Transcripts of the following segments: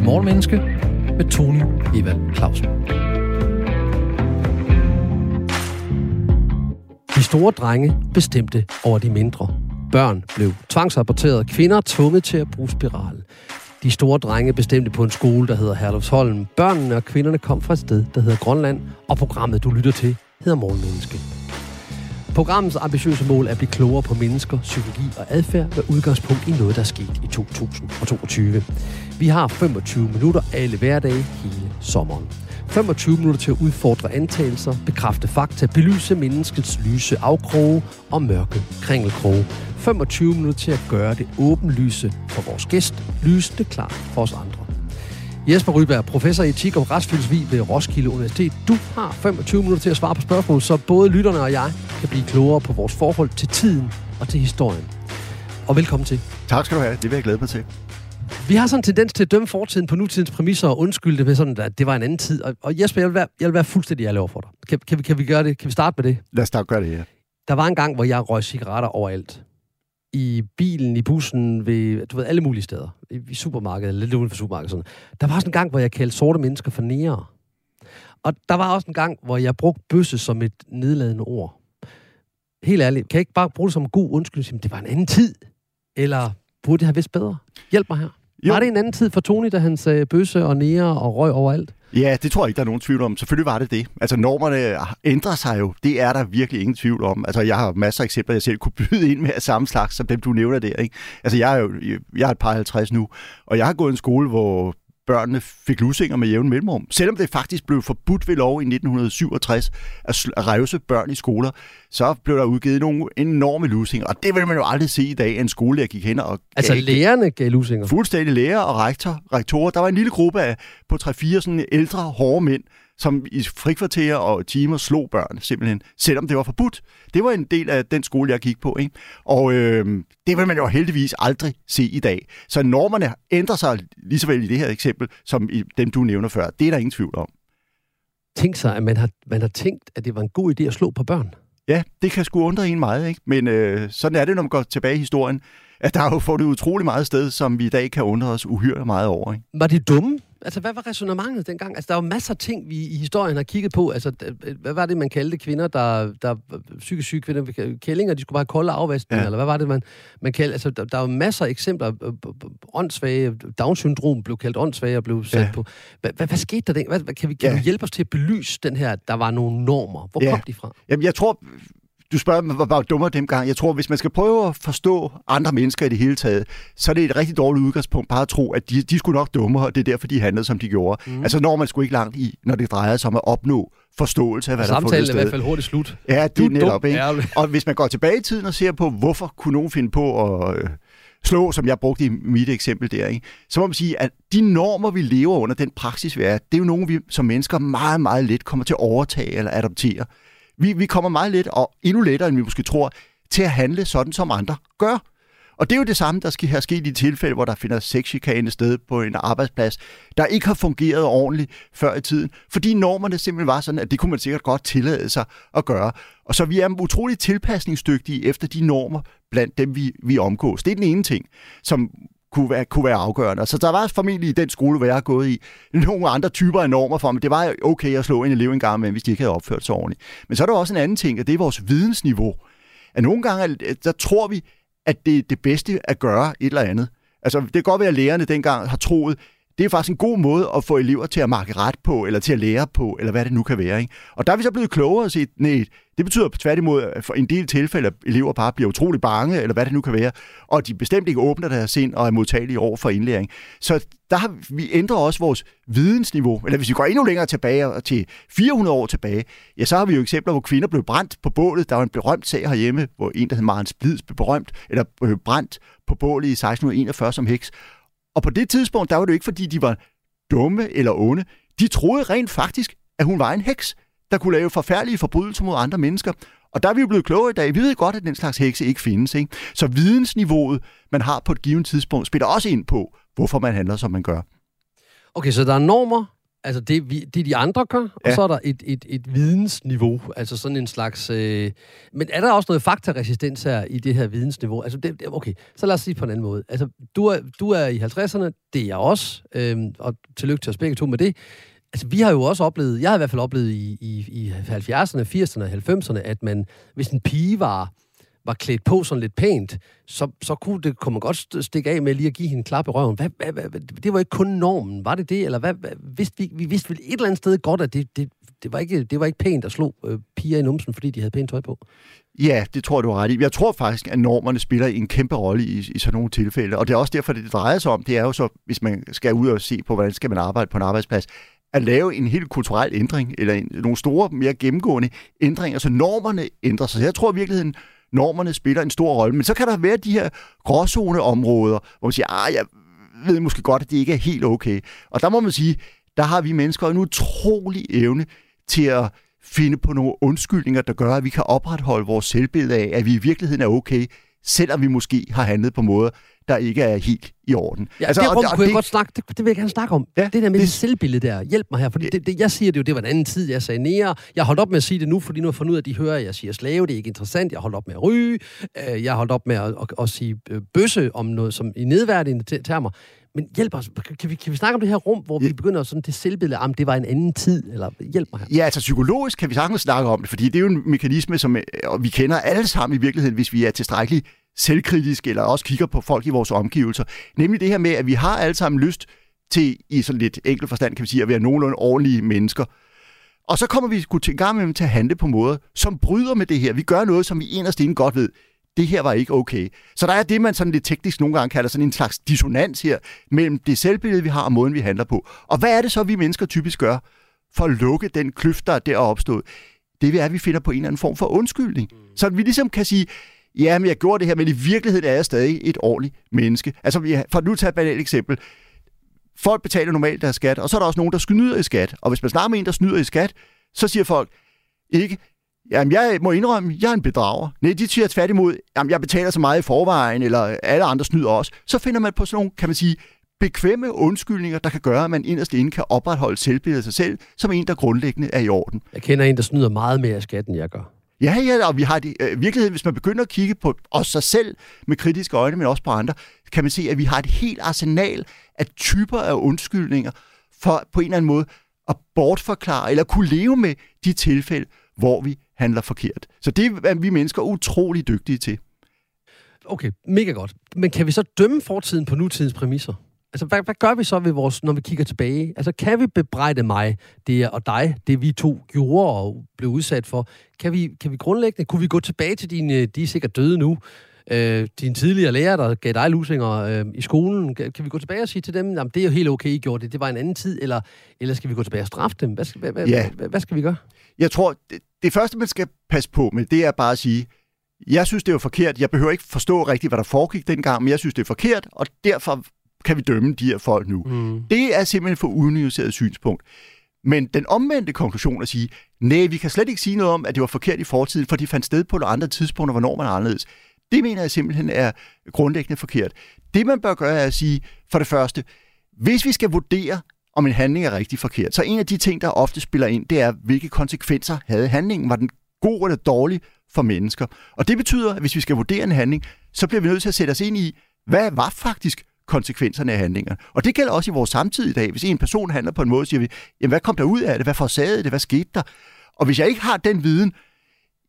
til Morgenmenneske med Tony Evald Clausen. De store drenge bestemte over de mindre. Børn blev tvangsaborteret, kvinder tvunget til at bruge spiral. De store drenge bestemte på en skole, der hedder Herlufsholm. Børnene og kvinderne kom fra et sted, der hedder Grønland, og programmet, du lytter til, hedder Morgenmenneske. Programmets ambitiøse mål er at blive klogere på mennesker, psykologi og adfærd med udgangspunkt i noget, der er sket i 2022. Vi har 25 minutter alle hverdage hele sommeren. 25 minutter til at udfordre antagelser, bekræfte fakta, belyse menneskets lyse afkroge og mørke kringelkroge. 25 minutter til at gøre det åbenlyse for vores gæst, lysende klart for os andre. Jesper Ryberg, professor i etik og retsfilosofi ved Roskilde Universitet. Du har 25 minutter til at svare på spørgsmål, så både lytterne og jeg kan blive klogere på vores forhold til tiden og til historien. Og velkommen til. Tak skal du have. Det vil jeg glæde mig til. Vi har sådan en tendens til at dømme fortiden på nutidens præmisser og undskylde det med sådan, at det var en anden tid. Og, og Jesper, jeg vil, være, jeg vil være fuldstændig ærlig over for dig. Kan, kan, vi, kan vi gøre det? Kan vi starte med det? Lad os starte gøre det her. Der var en gang, hvor jeg røg cigaretter overalt. I bilen, i bussen, ved du ved, alle mulige steder. I, i supermarkedet, lidt uden for supermarkedet. Sådan. Der var også en gang, hvor jeg kaldte sorte mennesker for nære. Og der var også en gang, hvor jeg brugte bøsse som et nedladende ord. Helt ærligt, kan jeg ikke bare bruge det som en god undskyldning? Det var en anden tid. Eller burde jeg have vidst bedre? Hjælp mig her. Jo. Var det en anden tid for Tony, da han sagde bøsse og nære og røg overalt? Ja, det tror jeg ikke, der er nogen tvivl om. Selvfølgelig var det det. Altså, normerne ændrer sig jo. Det er der virkelig ingen tvivl om. Altså, jeg har masser af eksempler, jeg selv kunne byde ind med af samme slags, som dem, du nævner der. Ikke? Altså, jeg er jo jeg er et par 50 nu, og jeg har gået i en skole, hvor børnene fik lusinger med jævn mellemrum. Selvom det faktisk blev forbudt ved lov i 1967 at revse børn i skoler, så blev der udgivet nogle enorme lusinger. Og det vil man jo aldrig se i dag, at en skole, der gik hen og... Altså gav, lærerne gav lusinger? Fuldstændig lærer og rektor, rektorer. Der var en lille gruppe af på 3-4 sådan ældre, hårde mænd, som i frikvarterer og timer slog børn, simpelthen, selvom det var forbudt. Det var en del af den skole, jeg gik på. Ikke? Og øh, det vil man jo heldigvis aldrig se i dag. Så normerne ændrer sig lige så vel i det her eksempel, som i dem, du nævner før. Det er der ingen tvivl om. Tænk sig, at man har, man har tænkt, at det var en god idé at slå på børn. Ja, det kan sgu undre en meget, ikke? Men øh, sådan er det, når man går tilbage i historien, at der har jo fået utrolig meget sted, som vi i dag kan undre os uhyre meget over. Ikke? Var de dumme? Altså, hvad var resonemanget dengang? Altså, der er jo masser af ting, vi i historien har kigget på. Altså, hvad var det, man kaldte kvinder, der, der psykisk syge kvinder, kællinger, de skulle bare kolde afvaskning, ja. eller hvad var det, man, man kaldte? Altså, der, der er jo masser af eksempler. Åndssvage, Down-syndrom blev kaldt åndssvage og blev sat ja. på. Hvad, hvad, hvad skete der? Hvad, kan vi, kan ja. du hjælpe os til at belyse den her, der var nogle normer? Hvor ja. kom de fra? Jamen, jeg tror, du spørger mig, hvor var dummere dengang. Jeg tror, hvis man skal prøve at forstå andre mennesker i det hele taget, så er det et rigtig dårligt udgangspunkt bare at tro, at de, de skulle nok dummere, og det er derfor, de handlede, som de gjorde. Mm. Altså når man skulle ikke langt i, når det drejede sig om at opnå forståelse af, hvad Samtalen der er Samtalen er i hvert fald hurtigt slut. Ja, det er netop, ikke? Og hvis man går tilbage i tiden og ser på, hvorfor kunne nogen finde på at øh, slå, som jeg brugte i mit eksempel der, ikke? så må man sige, at de normer, vi lever under, den praksis, vi er, det er jo nogle, vi som mennesker meget, meget let kommer til at overtage eller adoptere. Vi, vi kommer meget let, og endnu lettere, end vi måske tror, til at handle sådan, som andre gør. Og det er jo det samme, der skal have sket i tilfælde, hvor der finder sexchikane sted på en arbejdsplads, der ikke har fungeret ordentligt før i tiden, fordi normerne simpelthen var sådan, at det kunne man sikkert godt tillade sig at gøre. Og så vi er utroligt tilpasningsdygtige efter de normer blandt dem, vi, vi omgås. Det er den ene ting, som kunne være, kunne være afgørende. Så der var formentlig i den skole, hvor jeg har gået i, nogle andre typer af normer for mig. Det var okay at slå en elev en gang med, hvis de ikke havde opført sig ordentligt. Men så er der også en anden ting, og det er vores vidensniveau. At nogle gange, der tror vi, at det er det bedste at gøre et eller andet. Altså, det kan godt være, at lærerne dengang har troet, det er faktisk en god måde at få elever til at markere ret på, eller til at lære på, eller hvad det nu kan være. Ikke? Og der er vi så blevet klogere og set, nej, det betyder tværtimod, at for en del tilfælde, at elever bare bliver utrolig bange, eller hvad det nu kan være, og de bestemt ikke åbner deres sind og er modtagelige over for indlæring. Så der har vi ændret også vores vidensniveau. Eller hvis vi går endnu længere tilbage, til 400 år tilbage, ja, så har vi jo eksempler, hvor kvinder blev brændt på bålet. Der var en berømt sag herhjemme, hvor en, der hed Maren Splids, blev berømt, eller blev brændt på bålet i 1641 som heks. Og på det tidspunkt, der var det jo ikke, fordi de var dumme eller onde. De troede rent faktisk, at hun var en heks, der kunne lave forfærdelige forbrydelser mod andre mennesker. Og der er vi jo blevet klogere i dag. Vi ved godt, at den slags hekse ikke findes. Ikke? Så vidensniveauet, man har på et givet tidspunkt, spiller også ind på, hvorfor man handler, som man gør. Okay, så der er normer, Altså det, vi, det de andre gør, og ja. så er der et, et, et vidensniveau, altså sådan en slags... Øh... Men er der også noget faktaresistens her i det her vidensniveau? Altså det, okay, så lad os sige på en anden måde. Altså du er, du er i 50'erne, det er jeg også, øh, og tillykke til os begge to med det. Altså, vi har jo også oplevet, jeg har i hvert fald oplevet i, i, i 70'erne, 80'erne og 90'erne, at man, hvis en pige var var klædt på sådan lidt pænt, så, så kunne, det, kunne man godt stikke af med lige at give hende en klap i røven. Hvad, hvad, hvad, det var ikke kun normen, var det det? Eller hvad, hvad, vidste vi, vi vidste vel et eller andet sted godt, at det, det, det, var, ikke, det var ikke pænt at slå øh, piger i numsen, fordi de havde pænt tøj på? Ja, det tror jeg, du har ret i. Jeg tror faktisk, at normerne spiller en kæmpe rolle i, i sådan nogle tilfælde. Og det er også derfor, det, det drejer sig om. Det er jo så, hvis man skal ud og se på, hvordan skal man arbejde på en arbejdsplads, at lave en helt kulturel ændring, eller en, nogle store, mere gennemgående ændringer, så normerne ændrer sig. Så jeg tror i virkeligheden, normerne spiller en stor rolle. Men så kan der være de her gråzoneområder, hvor man siger, ah, jeg ved måske godt, at det ikke er helt okay. Og der må man sige, der har vi mennesker en utrolig evne til at finde på nogle undskyldninger, der gør, at vi kan opretholde vores selvbillede af, at vi i virkeligheden er okay, selvom vi måske har handlet på måder, der ikke er helt i orden. Ja, altså, det rum og, kunne det, jeg godt snakke, det, det vil jeg gerne snakke om. Ja, det der med det, selvbillede der, hjælp mig her, fordi det, det, jeg siger det jo, det var en anden tid, jeg sagde nære. Jeg holdt op med at sige det nu, fordi nu har jeg fundet ud af, at de hører, at jeg siger slave, det er ikke interessant. Jeg holdt op med at ryge, øh, jeg holdt op med at, at, at, at sige øh, bøsse om noget som i nedværdigende termer. Men hjælp os, kan vi, kan vi snakke om det her rum, hvor vi begynder sådan det selvbillede, om det var en anden tid, eller hjælp mig her. Ja, altså psykologisk kan vi sagtens snakke om det, fordi det er jo en mekanisme, som øh, og vi kender alle sammen i virkeligheden, hvis vi er tilstrækkeligt selvkritiske, eller også kigger på folk i vores omgivelser. Nemlig det her med, at vi har alle sammen lyst til, i sådan lidt enkelt forstand, kan vi sige, at være nogenlunde ordentlige mennesker. Og så kommer vi sgu til en gang med til at handle på måder, som bryder med det her. Vi gør noget, som vi inderst inde godt ved, det her var ikke okay. Så der er det, man sådan lidt teknisk nogle gange kalder sådan en slags dissonans her, mellem det selvbillede, vi har, og måden, vi handler på. Og hvad er det så, vi mennesker typisk gør, for at lukke den kløft, der er der opstået? Det er, at vi finder på en eller anden form for undskyldning. Så vi ligesom kan sige, ja, men jeg gjorde det her, men i virkeligheden er jeg stadig et ordentligt menneske. Altså, for nu tage et banalt eksempel. Folk betaler normalt deres skat, og så er der også nogen, der snyder i skat. Og hvis man snakker med en, der snyder i skat, så siger folk ikke, jamen jeg må indrømme, jeg er en bedrager. Nej, de siger tværtimod, jamen jeg betaler så meget i forvejen, eller alle andre snyder også. Så finder man på sådan nogle, kan man sige, bekvemme undskyldninger, der kan gøre, at man inderst inde kan opretholde selvbilledet af sig selv, som en, der grundlæggende er i orden. Jeg kender en, der snyder meget mere af skatten, jeg gør. Ja, ja, og vi har det, øh, virkeligheden, hvis man begynder at kigge på os sig selv med kritiske øjne, men også på andre, kan man se, at vi har et helt arsenal af typer af undskyldninger for på en eller anden måde at bortforklare eller kunne leve med de tilfælde, hvor vi handler forkert. Så det er vi mennesker utrolig dygtige til. Okay, mega godt. Men kan vi så dømme fortiden på nutidens præmisser? Altså, hvad, hvad gør vi så ved vores, når vi kigger tilbage? Altså, kan vi bebrejde mig det og dig, det vi to gjorde og blev udsat for? Kan vi, kan vi grundlæggende, kunne vi gå tilbage til dine, de er sikkert døde nu, øh, dine tidligere lærer, der gav dig lusinger øh, i skolen, kan, kan vi gå tilbage og sige til dem, at det er jo helt okay, I gjorde det, det var en anden tid, eller, eller skal vi gå tilbage og straffe dem? Hvad skal, hvad, ja. hvad, hvad, hvad skal vi gøre? Jeg tror, det, det første, man skal passe på med, det er bare at sige, jeg synes, det var forkert. Jeg behøver ikke forstå rigtigt, hvad der foregik dengang, men jeg synes, det er forkert, og derfor kan vi dømme de her folk nu. Mm. Det er simpelthen for unuanceret synspunkt. Men den omvendte konklusion at sige, nej, vi kan slet ikke sige noget om, at det var forkert i fortiden, for de fandt sted på nogle andre tidspunkter, hvornår man er anderledes. Det mener jeg simpelthen er grundlæggende forkert. Det man bør gøre er at sige, for det første, hvis vi skal vurdere, om en handling er rigtig forkert, så en af de ting, der ofte spiller ind, det er, hvilke konsekvenser havde handlingen. Var den god eller dårlig for mennesker? Og det betyder, at hvis vi skal vurdere en handling, så bliver vi nødt til at sætte os ind i, hvad var faktisk konsekvenserne af handlingerne. Og det gælder også i vores samtid i dag. Hvis en person handler på en måde, siger vi, jamen hvad kom der ud af det? Hvad forsagede det? Hvad skete der? Og hvis jeg ikke har den viden,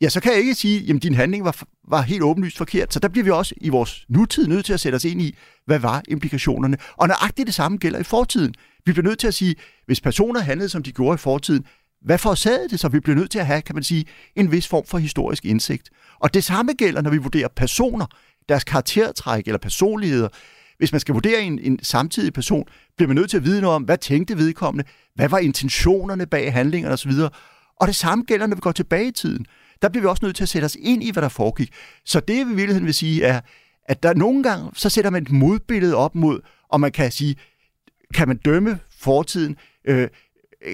ja, så kan jeg ikke sige, jamen din handling var, var helt åbenlyst forkert. Så der bliver vi også i vores nutid nødt til at sætte os ind i, hvad var implikationerne? Og nøjagtigt det samme gælder i fortiden. Vi bliver nødt til at sige, hvis personer handlede, som de gjorde i fortiden, hvad forårsagede det? Så vi bliver nødt til at have, kan man sige, en vis form for historisk indsigt. Og det samme gælder, når vi vurderer personer, deres karaktertræk eller personligheder hvis man skal vurdere en, en samtidig person, bliver man nødt til at vide noget om, hvad tænkte vedkommende, hvad var intentionerne bag handlingerne osv. Og det samme gælder, når vi går tilbage i tiden. Der bliver vi også nødt til at sætte os ind i, hvad der foregik. Så det, vi i virkeligheden vil sige, er, at der nogle gange, så sætter man et modbillede op mod, og man kan sige, kan man dømme fortiden? Øh,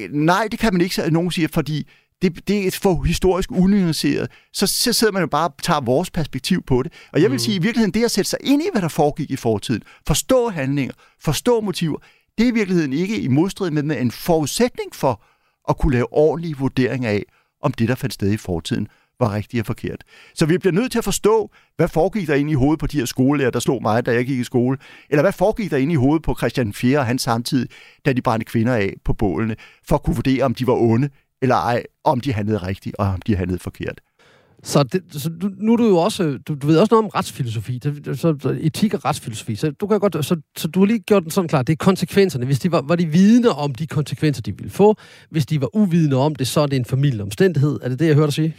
nej, det kan man ikke, nogen siger, fordi det, det er for historisk unuanceret. Så, så sidder man jo bare og tager vores perspektiv på det. Og jeg vil mm. sige, i virkeligheden, det at sætte sig ind i, hvad der foregik i fortiden, forstå handlinger, forstå motiver, det er i virkeligheden ikke i modstrid med, med en forudsætning for at kunne lave ordentlige vurderinger af, om det, der fandt sted i fortiden, var rigtigt og forkert. Så vi bliver nødt til at forstå, hvad foregik der ind i hovedet på de her skolelærer, der slog mig, da jeg gik i skole, eller hvad foregik der ind i hovedet på Christian 4. og hans samtid, da de brændte kvinder af på bålene, for at kunne vurdere, om de var onde, eller ej, om de handlede rigtigt, og om de handlede forkert. Så, det, så du, nu er du jo også, du, du ved også noget om retsfilosofi, så, så etik og retsfilosofi, så du kan godt, så, så du har lige gjort den sådan klar, det er konsekvenserne. Hvis de var, var de vidne om de konsekvenser, de ville få, hvis de var uvidende om det, så er det en familieomstændighed. Er det det, jeg hørte dig sige?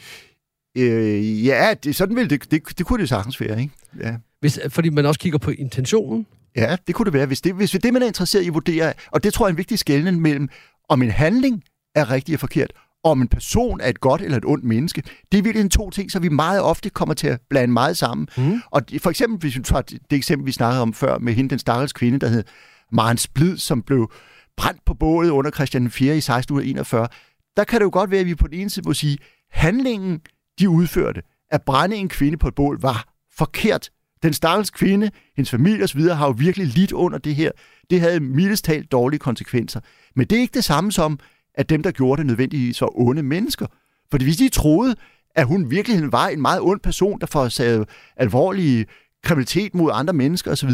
Øh, ja, det, sådan vil det, det, det kunne det sagtens være, ikke? Ja. Hvis, fordi man også kigger på intentionen? Ja, det kunne det være. Hvis det, hvis det man er interesseret i at vurdere, og det tror jeg er en vigtig skældning mellem, om en handling er rigtig og forkert, om en person er et godt eller et ondt menneske. Det er virkelig to ting, som vi meget ofte kommer til at blande meget sammen. Mm. Og for eksempel, hvis vi tager det eksempel, vi snakkede om før, med hende, den stakkels kvinde, der hed Maren Splid, som blev brændt på bålet under Christian 4. i 1641, der kan det jo godt være, at vi på den ene side må sige, handlingen, de udførte, at brænde en kvinde på et bål, var forkert. Den stakkels kvinde, hendes familie osv. har jo virkelig lidt under det her. Det havde mildest talt dårlige konsekvenser. Men det er ikke det samme som, at dem, der gjorde det nødvendigvis, var onde mennesker. Fordi hvis de troede, at hun virkelig var en meget ond person, der forårsagede alvorlige kriminalitet mod andre mennesker osv.,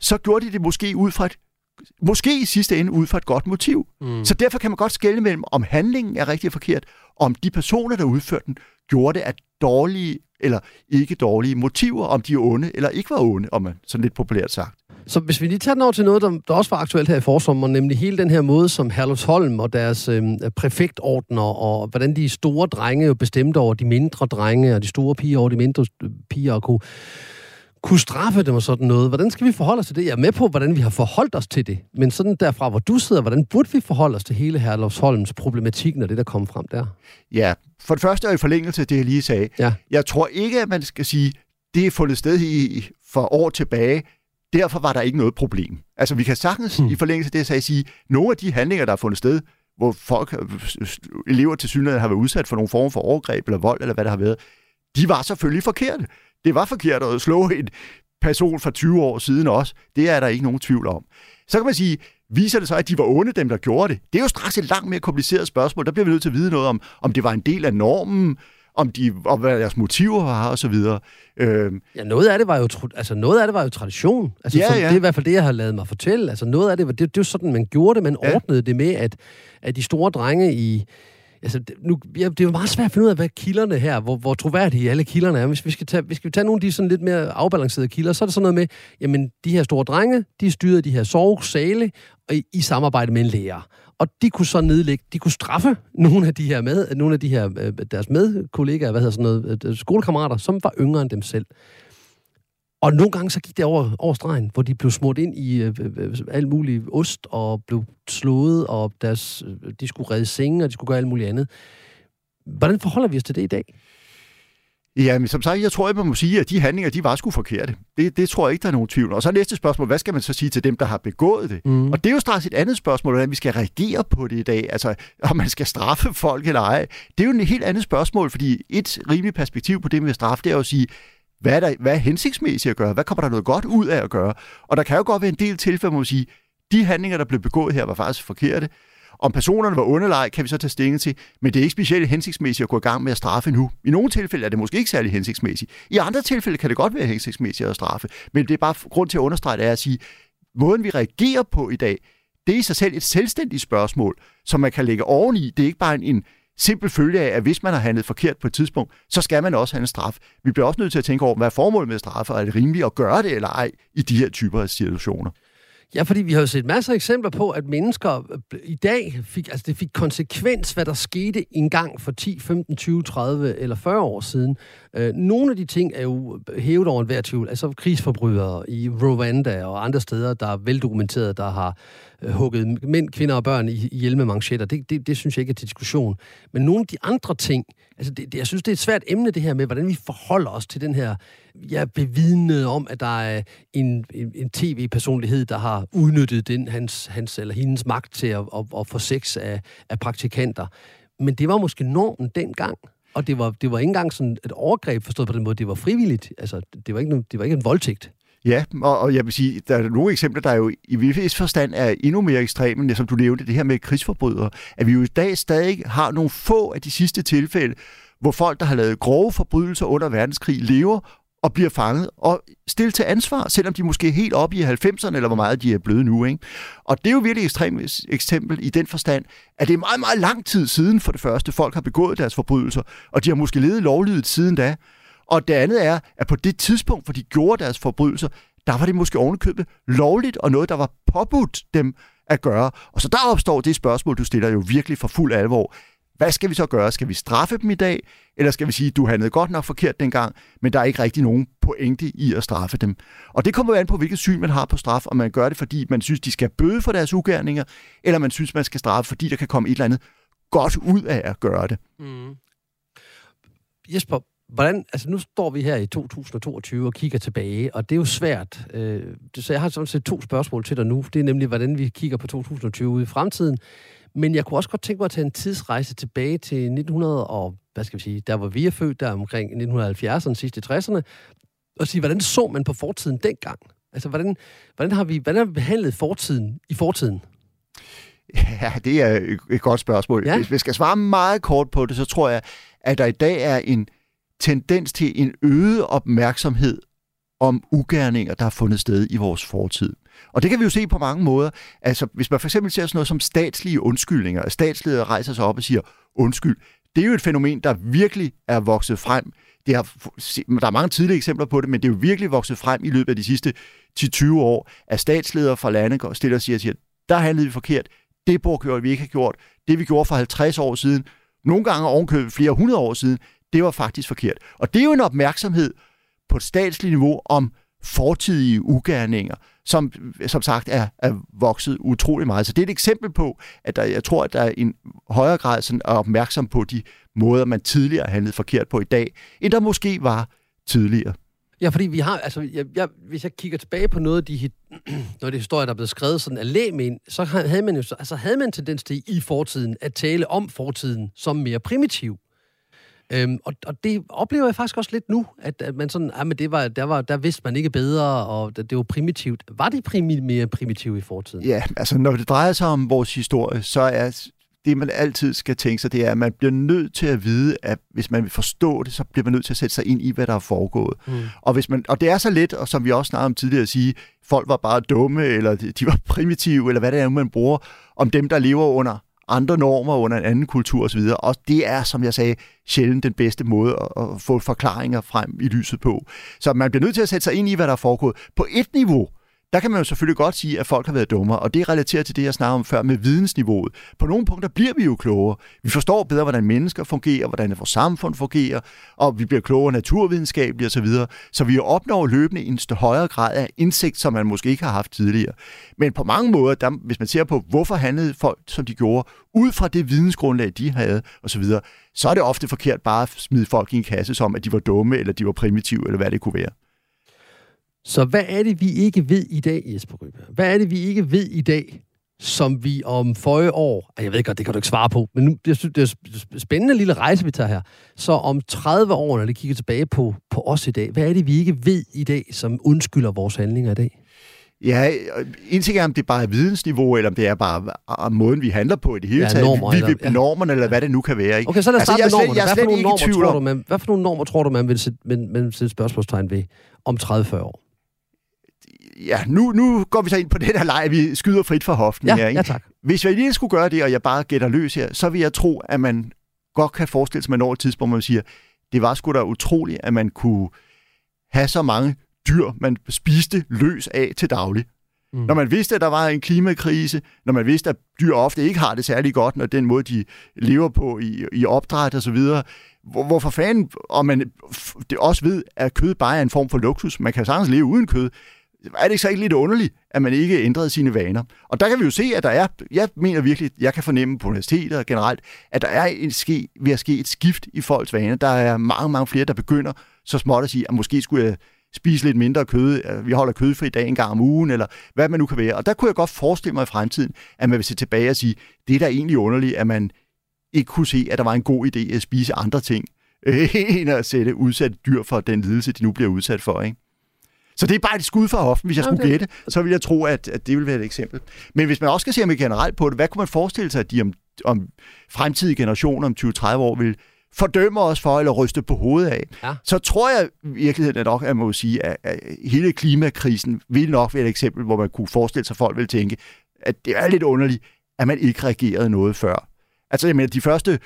så gjorde de det måske ud fra et måske i sidste ende ud fra et godt motiv. Mm. Så derfor kan man godt skelne mellem, om handlingen er rigtig forkert, og om de personer, der udførte den, gjorde det af dårlige eller ikke dårlige motiver, om de er onde eller ikke var onde, om man sådan lidt populært sagt. Så hvis vi lige tager den over til noget, der, der også var aktuelt her i forsommeren, nemlig hele den her måde, som Herlufsholm og deres øh, præfektordner, og hvordan de store drenge jo bestemte over de mindre drenge, og de store piger over de mindre øh, piger, og kunne, kunne straffe dem og sådan noget. Hvordan skal vi forholde os til det? Jeg er med på, hvordan vi har forholdt os til det. Men sådan derfra, hvor du sidder, hvordan burde vi forholde os til hele Herlufsholms problematik, når det der kom frem der? Ja, for det første er i forlængelse af det, jeg lige sagde. Ja. Jeg tror ikke, at man skal sige, det er fundet sted i for år tilbage. Derfor var der ikke noget problem. Altså, vi kan sagtens hmm. i forlængelse af det, jeg sagde, sige, nogle af de handlinger, der er fundet sted, hvor folk, elever til synligheden har været udsat for nogle former for overgreb eller vold, eller hvad der har været, de var selvfølgelig forkerte. Det var forkert at slå en person for 20 år siden også. Det er der ikke nogen tvivl om. Så kan man sige, viser det så, at de var onde, dem der gjorde det? Det er jo straks et langt mere kompliceret spørgsmål. Der bliver vi nødt til at vide noget om, om det var en del af normen, om de, om hvad deres motiver var og så videre. Øhm. Ja, noget af det var jo, altså noget af det var jo tradition. Altså, ja, ja. Det er i hvert fald det, jeg har lavet mig fortælle. Altså noget af det, det, det er jo sådan, man gjorde det. Man ja. ordnede det med, at, at de store drenge i, Altså, nu, ja, det er jo meget svært at finde ud af, hvad kilderne her, hvor, hvor troværdige alle kilderne er. Hvis vi skal tage, hvis vi skal tage nogle af de sådan lidt mere afbalancerede kilder, så er det sådan noget med, jamen, de her store drenge, de styrede de her sovesale i, i samarbejde med en lærer. Og de kunne så nedlægge, de kunne straffe nogle af de her med, nogle af de her, øh, deres medkollegaer, hvad hedder sådan noget, øh, skolekammerater, som var yngre end dem selv. Og nogle gange så gik det over, over stregen, hvor de blev smurt ind i øh, øh, øh alt muligt ost, og blev slået, og deres, øh, de skulle redde senge, og de skulle gøre alt muligt andet. Hvordan forholder vi os til det i dag? Ja, men som sagt, jeg tror, at man må sige, at de handlinger, de var sgu forkerte. Det, det tror jeg ikke, der er nogen tvivl Og så næste spørgsmål, hvad skal man så sige til dem, der har begået det? Mm. Og det er jo straks et andet spørgsmål, hvordan vi skal reagere på det i dag. Altså, om man skal straffe folk eller ej. Det er jo et helt andet spørgsmål, fordi et rimeligt perspektiv på det med straf, det er jo at sige, hvad er, der, hvad er hensigtsmæssigt at gøre? Hvad kommer der noget godt ud af at gøre? Og der kan jo godt være en del tilfælde, hvor man sige, de handlinger, der blev begået her, var faktisk forkerte. Om personerne var underleg, kan vi så tage stilling til, men det er ikke specielt hensigtsmæssigt at gå i gang med at straffe nu. I nogle tilfælde er det måske ikke særlig hensigtsmæssigt. I andre tilfælde kan det godt være hensigtsmæssigt at straffe, men det er bare grund til at understrege, det er at sige, måden vi reagerer på i dag, det er i sig selv et selvstændigt spørgsmål, som man kan lægge oveni. Det er ikke bare en, en simpel følge af, at hvis man har handlet forkert på et tidspunkt, så skal man også have en straf. Vi bliver også nødt til at tænke over, hvad er formålet med at straffe, og er det rimeligt at gøre det eller ej i de her typer af situationer. Ja, fordi vi har jo set masser af eksempler på, at mennesker i dag fik, altså det fik konsekvens, hvad der skete engang for 10, 15, 20, 30 eller 40 år siden. Øh, nogle af de ting er jo hævet over enhver tvivl. Altså krigsforbrydere i Rwanda og andre steder, der er veldokumenteret, der har øh, hugget mænd, kvinder og børn i, i hjelme manchetter. Det, det, det synes jeg ikke er til diskussion. Men nogle af de andre ting, altså det, det, jeg synes, det er et svært emne, det her med, hvordan vi forholder os til den her jeg bevidnet om, at der er en, en, en tv-personlighed, der har udnyttet den, hans, hans eller hendes magt til at, at, at få sex af, af praktikanter. Men det var måske normen dengang. Og det var, det var ikke engang sådan et overgreb forstået på den måde. Det var frivilligt. Altså, det var ikke, det var ikke en voldtægt. Ja, og, og jeg vil sige, der er nogle eksempler, der er jo i vis forstand er endnu mere ekstreme, som du nævnte, det her med krigsforbrydere, at vi jo i dag stadig har nogle få af de sidste tilfælde, hvor folk, der har lavet grove forbrydelser under verdenskrig, lever og bliver fanget og stillet til ansvar, selvom de måske er helt oppe i 90'erne, eller hvor meget de er blevet nu. Ikke? Og det er jo virkelig et ekstremt eksempel i den forstand, at det er meget, meget lang tid siden for det første, folk har begået deres forbrydelser, og de har måske levet lovlydigt siden da. Og det andet er, at på det tidspunkt, hvor de gjorde deres forbrydelser, der var det måske ovenikøbet lovligt, og noget, der var påbudt dem at gøre. Og så der opstår det spørgsmål, du stiller jo virkelig for fuld alvor. Hvad skal vi så gøre? Skal vi straffe dem i dag? Eller skal vi sige, du handlede godt nok forkert dengang, men der er ikke rigtig nogen pointe i at straffe dem? Og det kommer jo an på, hvilket syn man har på straf, om man gør det, fordi man synes, de skal bøde for deres ugerninger, eller man synes, man skal straffe, fordi der kan komme et eller andet godt ud af at gøre det. Mm. Jesper, hvordan, altså nu står vi her i 2022 og kigger tilbage, og det er jo svært. Øh, så jeg har sådan set to spørgsmål til dig nu. Det er nemlig, hvordan vi kigger på 2020 ude i fremtiden. Men jeg kunne også godt tænke mig at tage en tidsrejse tilbage til 1900 og, hvad skal vi sige, der var vi er født, der omkring 1970'erne, sidste 60'erne, og sige, hvordan så man på fortiden dengang? Altså, hvordan, hvordan har vi hvordan har vi behandlet fortiden i fortiden? Ja, det er et godt spørgsmål. Ja? Hvis vi skal svare meget kort på det, så tror jeg, at der i dag er en tendens til en øget opmærksomhed om ugerninger, der har fundet sted i vores fortid. Og det kan vi jo se på mange måder. Altså, hvis man for eksempel ser sådan noget som statslige undskyldninger, at statsledere rejser sig op og siger undskyld, det er jo et fænomen, der virkelig er vokset frem. Det har, der er mange tidlige eksempler på det, men det er jo virkelig vokset frem i løbet af de sidste 10-20 år, at statsledere fra lande går stille og siger, siger, der handlede vi forkert, det burde vi ikke have gjort, det vi gjorde for 50 år siden, nogle gange ovenkøbet flere hundrede år siden, det var faktisk forkert. Og det er jo en opmærksomhed på et statsligt niveau om fortidige ugerninger, som som sagt er, er vokset utrolig meget. Så det er et eksempel på, at der, jeg tror, at der er en højere grad sådan, er opmærksom på de måder, man tidligere handlede forkert på i dag, end der måske var tidligere. Ja, fordi vi har, altså, jeg, jeg, hvis jeg kigger tilbage på noget af de, når det historier, der er blevet skrevet sådan af lægmænd, så havde man jo altså, havde man tendens til i fortiden at tale om fortiden som mere primitiv. Øhm, og, og det oplever jeg faktisk også lidt nu, at, at man sådan, ah, men det var, der, var, der vidste man ikke bedre, og det, det var primitivt. Var det primi, mere primitivt i fortiden? Ja, altså når det drejer sig om vores historie, så er det, man altid skal tænke sig, det er, at man bliver nødt til at vide, at hvis man vil forstå det, så bliver man nødt til at sætte sig ind i, hvad der er foregået. Mm. Og, hvis man, og det er så let, og som vi også snakkede om tidligere, at sige, folk var bare dumme, eller de var primitive, eller hvad det er, man bruger, om dem, der lever under andre normer under en anden kultur osv. Og det er, som jeg sagde, sjældent den bedste måde at, at få forklaringer frem i lyset på. Så man bliver nødt til at sætte sig ind i, hvad der er foregået. På et niveau, der kan man jo selvfølgelig godt sige, at folk har været dummere, og det relaterer til det, jeg snakkede om før med vidensniveauet. På nogle punkter bliver vi jo klogere. Vi forstår bedre, hvordan mennesker fungerer, hvordan vores samfund fungerer, og vi bliver klogere naturvidenskabeligt osv., så, videre. så vi opnår løbende en højere grad af indsigt, som man måske ikke har haft tidligere. Men på mange måder, der, hvis man ser på, hvorfor handlede folk, som de gjorde, ud fra det vidensgrundlag, de havde osv., så, så er det ofte forkert bare at smide folk i en kasse som, at de var dumme, eller de var primitive, eller hvad det kunne være. Så hvad er det, vi ikke ved i dag, Jesper Rybe? Hvad er det, vi ikke ved i dag, som vi om forrige år... Jeg ved godt, det kan du ikke svare på, men nu, det, er, det er spændende lille rejse, vi tager her. Så om 30 år, når vi kigger tilbage på, på os i dag, hvad er det, vi ikke ved i dag, som undskylder vores handlinger i dag? Ja, en ting er, om det bare er vidensniveau, eller om det er bare måden, vi handler på i det hele ja, taget. Normer, vi, vi, eller, ja. normerne, eller hvad det nu kan være. Ikke? Okay, så lad os altså, starte altså, med normerne. Hvad, for nogle normer, tror du, man, hvad for nogle normer tror du, man vil sætte, man, man vil sætte spørgsmålstegn ved om 30-40 år? Ja, nu, nu går vi så ind på den her leg, vi skyder frit fra hoften ja, her. Ikke? Ja, tak. Hvis jeg lige skulle gøre det, og jeg bare gætter løs her, så vil jeg tro, at man godt kan forestille sig, at man når et tidspunkt, hvor man siger, det var sgu da utroligt, at man kunne have så mange dyr, man spiste løs af til daglig. Mm. Når man vidste, at der var en klimakrise, når man vidste, at dyr ofte ikke har det særlig godt, når den måde, de lever på i, i opdræt og så videre, hvor, hvorfor fanden, og man det også ved, at kød bare er en form for luksus, man kan sagtens leve uden kød, er det så ikke lidt underligt, at man ikke ændrede sine vaner? Og der kan vi jo se, at der er, jeg mener virkelig, jeg kan fornemme på universiteter generelt, at der er en ske, ved at ske et skift i folks vaner. Der er mange, mange flere, der begynder så småt at sige, at måske skulle jeg spise lidt mindre kød, øh, vi holder kødfri dag en gang om ugen, eller hvad man nu kan være. Og der kunne jeg godt forestille mig i fremtiden, at man vil se tilbage og sige, det er da egentlig underligt, at man ikke kunne se, at der var en god idé at spise andre ting, end at sætte udsatte dyr for den lidelse, de nu bliver udsat for. Ikke? Så det er bare et skud for hoften. Hvis jeg skulle gætte, så vil jeg tro, at, at det vil være et eksempel. Men hvis man også skal se mere generelt på det, hvad kunne man forestille sig, at de om, om fremtidige generationer om 20-30 år vil fordømme os for, eller ryste på hovedet af, ja. så tror jeg i virkeligheden nok, at man må sige, at, at hele klimakrisen vil nok være et eksempel, hvor man kunne forestille sig, at folk vil tænke, at det er lidt underligt, at man ikke reagerede noget før. Altså, jeg mener, de første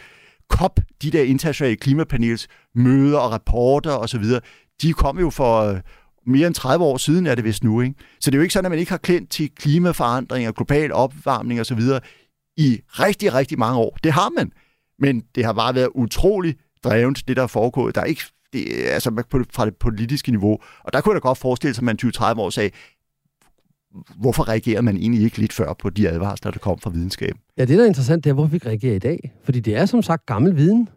COP, de der internationale klimapanels møder og rapporter osv., de kom jo for mere end 30 år siden, er det vist nu. Ikke? Så det er jo ikke sådan, at man ikke har kendt til klimaforandringer, global opvarmning osv. i rigtig, rigtig mange år. Det har man. Men det har bare været utrolig drevet, det der er foregået. Der er ikke det, altså på, fra det politiske niveau. Og der kunne jeg da godt forestille sig, at man 20-30 år sagde, hvorfor reagerede man egentlig ikke lidt før på de advarsler, der kom fra videnskaben? Ja, det der er interessant, det er, hvorfor vi ikke reagerer i dag. Fordi det er som sagt gammel viden.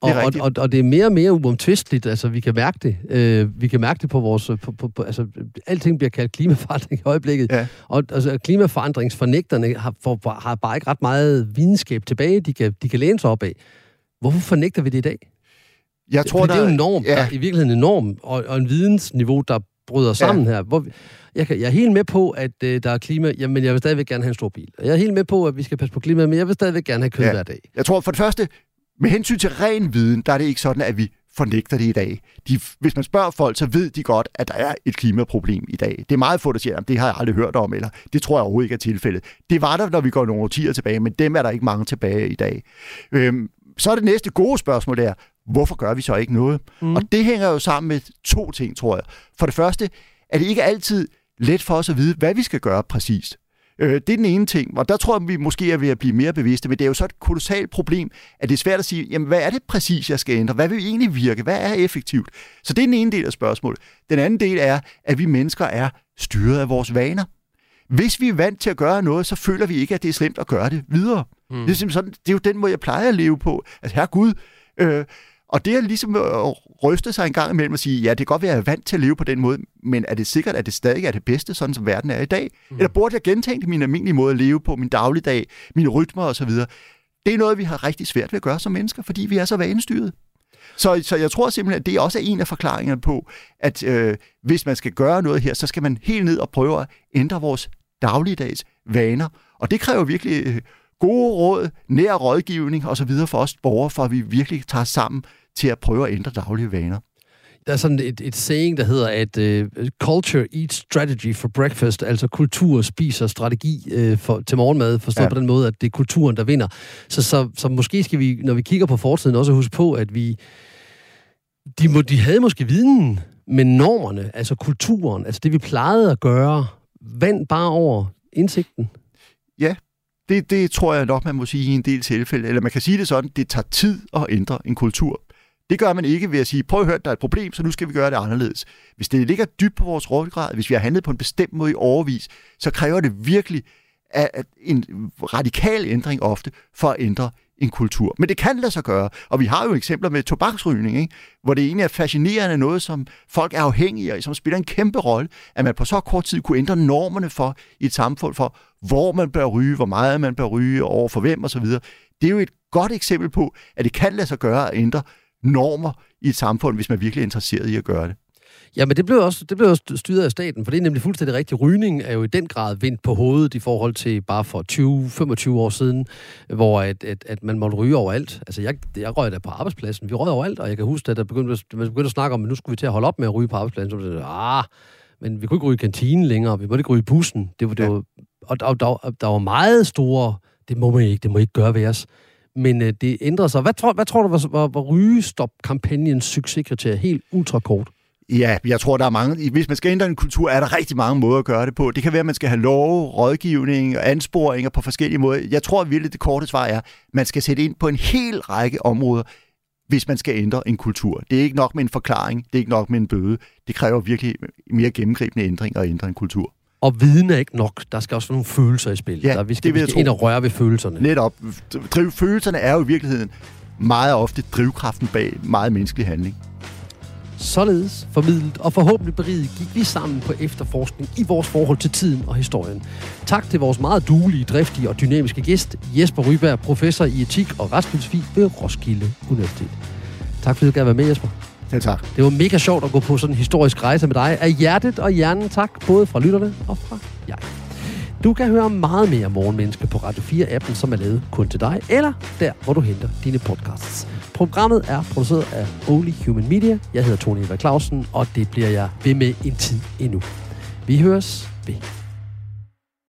Og, og, og, og det er mere og mere uomtvisteligt, altså vi kan mærke det. Øh, vi kan mærke det på vores... På, på, på, altså, alting bliver kaldt klimaforandring i øjeblikket. Ja. Og altså, klimaforandringsfornægterne har, for, har bare ikke ret meget videnskab tilbage, de kan, de kan læne sig op af. Hvorfor fornægter vi det i dag? Jeg tror, det er jo en norm, ja. der er i virkeligheden en norm, og, og en vidensniveau, der bryder sammen ja. her. Hvor jeg, kan, jeg er helt med på, at øh, der er klima, jamen jeg vil stadigvæk gerne have en stor bil. Jeg er helt med på, at vi skal passe på klimaet, men jeg vil stadigvæk gerne have kød ja. hver dag. Jeg tror for det første, med hensyn til ren viden, der er det ikke sådan, at vi fornægter det i dag. De, hvis man spørger folk, så ved de godt, at der er et klimaproblem i dag. Det er meget få, der siger, at det har jeg aldrig hørt om, eller det tror jeg overhovedet ikke er tilfældet. Det var der, når vi går nogle årtier tilbage, men dem er der ikke mange tilbage i dag. Øhm, så er det næste gode spørgsmål der, hvorfor gør vi så ikke noget? Mm. Og det hænger jo sammen med to ting, tror jeg. For det første er det ikke altid let for os at vide, hvad vi skal gøre præcist. Øh, det er den ene ting, og der tror jeg, vi måske er ved at blive mere bevidste, men det er jo så et kolossalt problem, at det er svært at sige, jamen hvad er det præcis, jeg skal ændre? Hvad vil egentlig virke? Hvad er effektivt? Så det er den ene del af spørgsmålet. Den anden del er, at vi mennesker er styret af vores vaner. Hvis vi er vant til at gøre noget, så føler vi ikke, at det er slemt at gøre det videre. Mm. Det, er sådan, det er jo den måde, jeg plejer at leve på. Altså, herre Gud, øh, og det er ligesom at ryste sig en gang imellem og sige, ja, det kan godt være, at jeg er vant til at leve på den måde, men er det sikkert, at det stadig er det bedste, sådan som verden er i dag? Mm. Eller burde jeg gentænke min almindelige måde at leve på, min dagligdag, mine rytmer osv.? Det er noget, vi har rigtig svært ved at gøre som mennesker, fordi vi er så vanestyret. Så, så jeg tror simpelthen, at det er også en af forklaringerne på, at øh, hvis man skal gøre noget her, så skal man helt ned og prøve at ændre vores dagligdags vaner. Og det kræver virkelig øh, gode råd, nær rådgivning osv. for os borgere, for at vi virkelig tager sammen til at prøve at ændre daglige vaner. Der er sådan et, et saying, der hedder, at uh, culture eats strategy for breakfast, altså kultur spiser strategi uh, for, til morgenmad, forstået ja. på den måde, at det er kulturen, der vinder. Så, så, så måske skal vi, når vi kigger på fortiden, også huske på, at vi de, må, de havde måske viden, men normerne, altså kulturen, altså det vi plejede at gøre, vandt bare over indsigten. Ja, det, det tror jeg nok, man må sige i en del tilfælde. Eller man kan sige det sådan, det tager tid at ændre en kultur. Det gør man ikke ved at sige, prøv at høre, der er et problem, så nu skal vi gøre det anderledes. Hvis det ligger dybt på vores rådgrad, hvis vi har handlet på en bestemt måde i overvis, så kræver det virkelig at en radikal ændring ofte for at ændre en kultur. Men det kan lade sig gøre, og vi har jo eksempler med tobaksrygning, ikke? hvor det egentlig er fascinerende noget, som folk er afhængige af, som spiller en kæmpe rolle, at man på så kort tid kunne ændre normerne for i et samfund for, hvor man bør ryge, hvor meget man bør ryge, over for hvem osv. Det er jo et godt eksempel på, at det kan lade sig gøre at ændre normer i et samfund, hvis man virkelig er interesseret i at gøre det. Ja, men det blev også, det blev også styret af staten, for det er nemlig fuldstændig rigtigt. Rygning er jo i den grad vendt på hovedet i forhold til bare for 20-25 år siden, hvor at, at, at man måtte ryge overalt. Altså, jeg, jeg røg der på arbejdspladsen. Vi røg overalt, og jeg kan huske, at der begyndte, man begyndte at snakke om, at nu skulle vi til at holde op med at ryge på arbejdspladsen. Så var det, ah, men vi kunne ikke ryge i kantinen længere, vi måtte ikke ryge i bussen. Det var, det ja. var, og, og der, der var meget store, det må man ikke, det må ikke gøre ved os. Men øh, det ændrede sig. Hvad tror, hvad tror du var, var, var rygestop-kampagnens succeskriterie helt ultrakort? Ja, jeg tror, der er mange... Hvis man skal ændre en kultur, er der rigtig mange måder at gøre det på. Det kan være, at man skal have lov, rådgivning og ansporinger på forskellige måder. Jeg tror virkelig, det korte svar er, at man skal sætte ind på en hel række områder, hvis man skal ændre en kultur. Det er ikke nok med en forklaring, det er ikke nok med en bøde. Det kræver virkelig mere gennemgribende ændring at ændre en kultur. Og viden er ikke nok. Der skal også være nogle følelser i spil. Ja, der, vi skal, det vil vi skal ind og røre ved følelserne. Netop. Følelserne er jo i virkeligheden meget ofte drivkraften bag meget menneskelig handling. Således formidlet og forhåbentlig beriget gik vi sammen på efterforskning i vores forhold til tiden og historien. Tak til vores meget duelige, driftige og dynamiske gæst, Jesper Ryberg, professor i etik og retsfilosofi ved Roskilde Universitet. Tak fordi du gerne være med, Jesper. Selv tak. Det var mega sjovt at gå på sådan en historisk rejse med dig. Af hjertet og hjernen tak, både fra lytterne og fra jeg. Du kan høre meget mere Morgenmenneske på Radio 4-appen, som er lavet kun til dig, eller der, hvor du henter dine podcasts. Programmet er produceret af Only Human Media. Jeg hedder Tony Eva Clausen, og det bliver jeg ved med en tid endnu. Vi høres ved.